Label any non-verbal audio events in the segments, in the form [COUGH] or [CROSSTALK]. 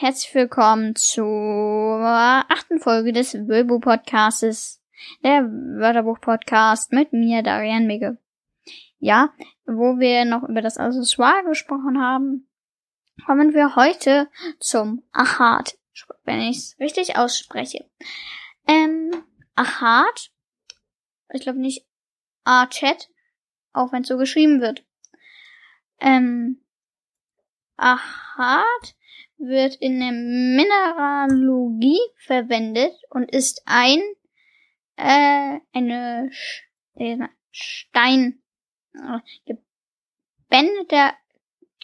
herzlich willkommen zur achten Folge des Wölbu Podcastes, der Wörterbuch Podcast mit mir, Darian Migge. Ja, wo wir noch über das Accessoire gesprochen haben, kommen wir heute zum Achat, wenn ich es richtig ausspreche. Ähm, Achat, ich glaube nicht A-Chat, auch wenn es so geschrieben wird. Ähm, Achat wird in der Mineralogie verwendet und ist ein äh, eine Stein äh, gebändeter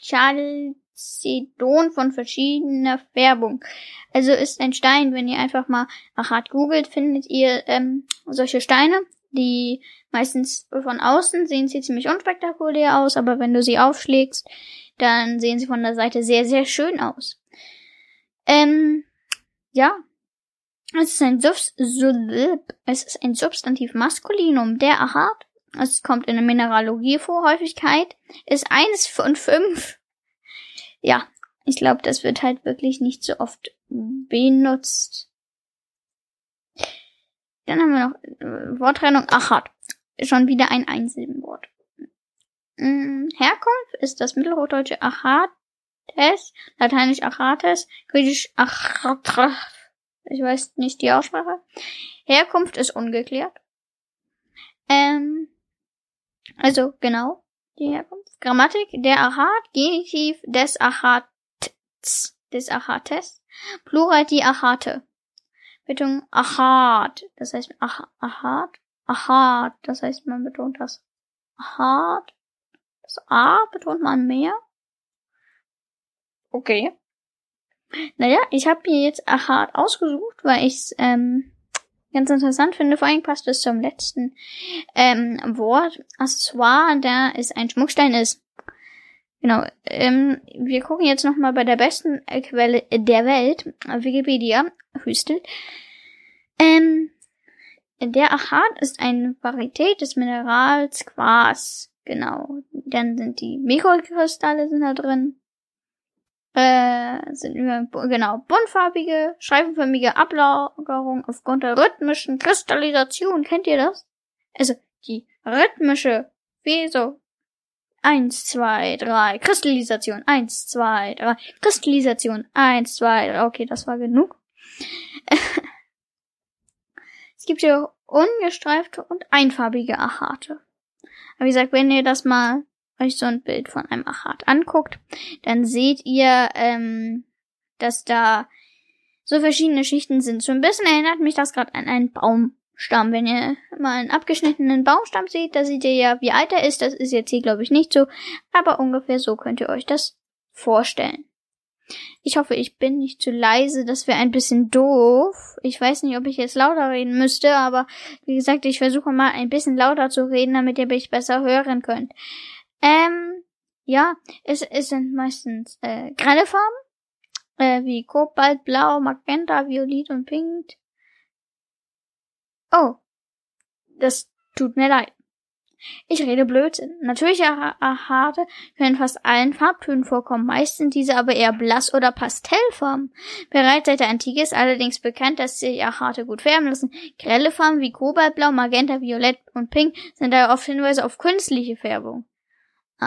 Chalcedon von verschiedener Färbung. Also ist ein Stein, wenn ihr einfach mal Achat googelt, findet ihr ähm, solche Steine, die meistens von außen sehen sie ziemlich unspektakulär aus, aber wenn du sie aufschlägst, dann sehen sie von der Seite sehr, sehr schön aus. Ähm, ja. Es ist ein Subs es ist ein Substantiv Maskulinum, der Achat. Es kommt in der Mineralogie vor. Häufigkeit ist eins von fünf. Ja, ich glaube, das wird halt wirklich nicht so oft benutzt. Dann haben wir noch äh, Worttrennung Achat. Schon wieder ein Einsilbenwort. Mm, Herkunft ist das mittelhochdeutsche Achates, lateinisch Achates, griechisch Achatres. Ich weiß nicht die Aussprache. Herkunft ist ungeklärt. Ähm, also genau die Herkunft. Grammatik der Achat, Genitiv des Achats, des Achates, Plural die Achate. Betonung Achat, das heißt Ach Achat, Achat, das heißt man betont das Achat. Das A betont man mehr. Okay. Naja, ich habe mir jetzt Achat ausgesucht, weil ich es ähm, ganz interessant finde. Vor allem passt es zum letzten ähm, Wort. Accessoire, da ist ein Schmuckstein ist. Genau. Ähm, wir gucken jetzt nochmal bei der besten Quelle der Welt, Wikipedia, Hüstel. Ähm, der Achat ist eine Varietät des Minerals Quarz. Genau. Dann sind die Mikrokristalle sind da drin. Äh, sind genau buntfarbige, streifenförmige Ablagerung aufgrund der rhythmischen Kristallisation. Kennt ihr das? Also die rhythmische, wie so eins, zwei, drei, Kristallisation, eins, zwei, drei, Kristallisation, eins, zwei, drei. Okay, das war genug. [LAUGHS] es gibt hier ungestreifte und einfarbige Achate. Aber wie gesagt, wenn ihr das mal euch so ein Bild von einem Achat anguckt, dann seht ihr, ähm, dass da so verschiedene Schichten sind. So ein bisschen erinnert mich das gerade an einen Baumstamm. Wenn ihr mal einen abgeschnittenen Baumstamm seht, da seht ihr ja, wie alt er ist. Das ist jetzt hier, glaube ich, nicht so. Aber ungefähr so könnt ihr euch das vorstellen. Ich hoffe, ich bin nicht zu leise. Das wäre ein bisschen doof. Ich weiß nicht, ob ich jetzt lauter reden müsste, aber wie gesagt, ich versuche mal ein bisschen lauter zu reden, damit ihr mich besser hören könnt. Ähm, ja, es, es sind meistens äh, grelle Farben, äh, wie Kobalt, Blau, Magenta, Violet und Pink. Oh, das tut mir leid. Ich rede Blödsinn. Natürliche Achate können fast allen Farbtönen vorkommen. Meist sind diese aber eher blass- oder Pastellfarben. Bereits seit der Antike ist allerdings bekannt, dass sich Achate gut färben lassen. Grelle Farben wie Kobaltblau, Magenta, Violett und Pink sind daher oft Hinweise auf künstliche Färbung.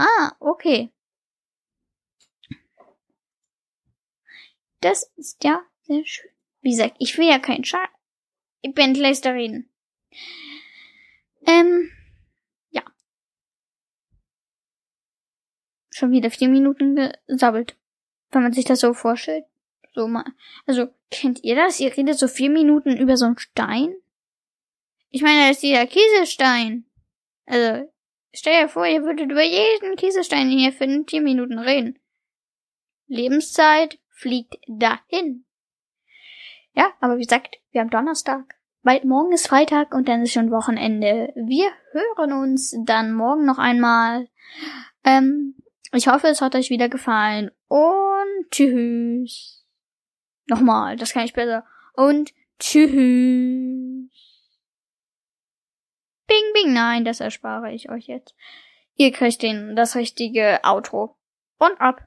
Ah, okay. Das ist ja sehr schön. Wie gesagt, ich will ja keinen Schaden. Ich bin da reden. Ähm, schon wieder vier Minuten gesabbelt. Wenn man sich das so vorstellt. So mal. Also, kennt ihr das? Ihr redet so vier Minuten über so einen Stein? Ich meine, da ist dieser Kieselstein. Also, stell dir vor, ihr würdet über jeden Kieselstein hier für vier Minuten reden. Lebenszeit fliegt dahin. Ja, aber wie gesagt, wir haben Donnerstag. Weil morgen ist Freitag und dann ist schon Wochenende. Wir hören uns dann morgen noch einmal. Ähm, ich hoffe, es hat euch wieder gefallen. Und tschüss. Nochmal, das kann ich besser. Und tschüss. Bing, nein, das erspare ich euch jetzt. Ihr kriegt den, das richtige Outro. Und ab.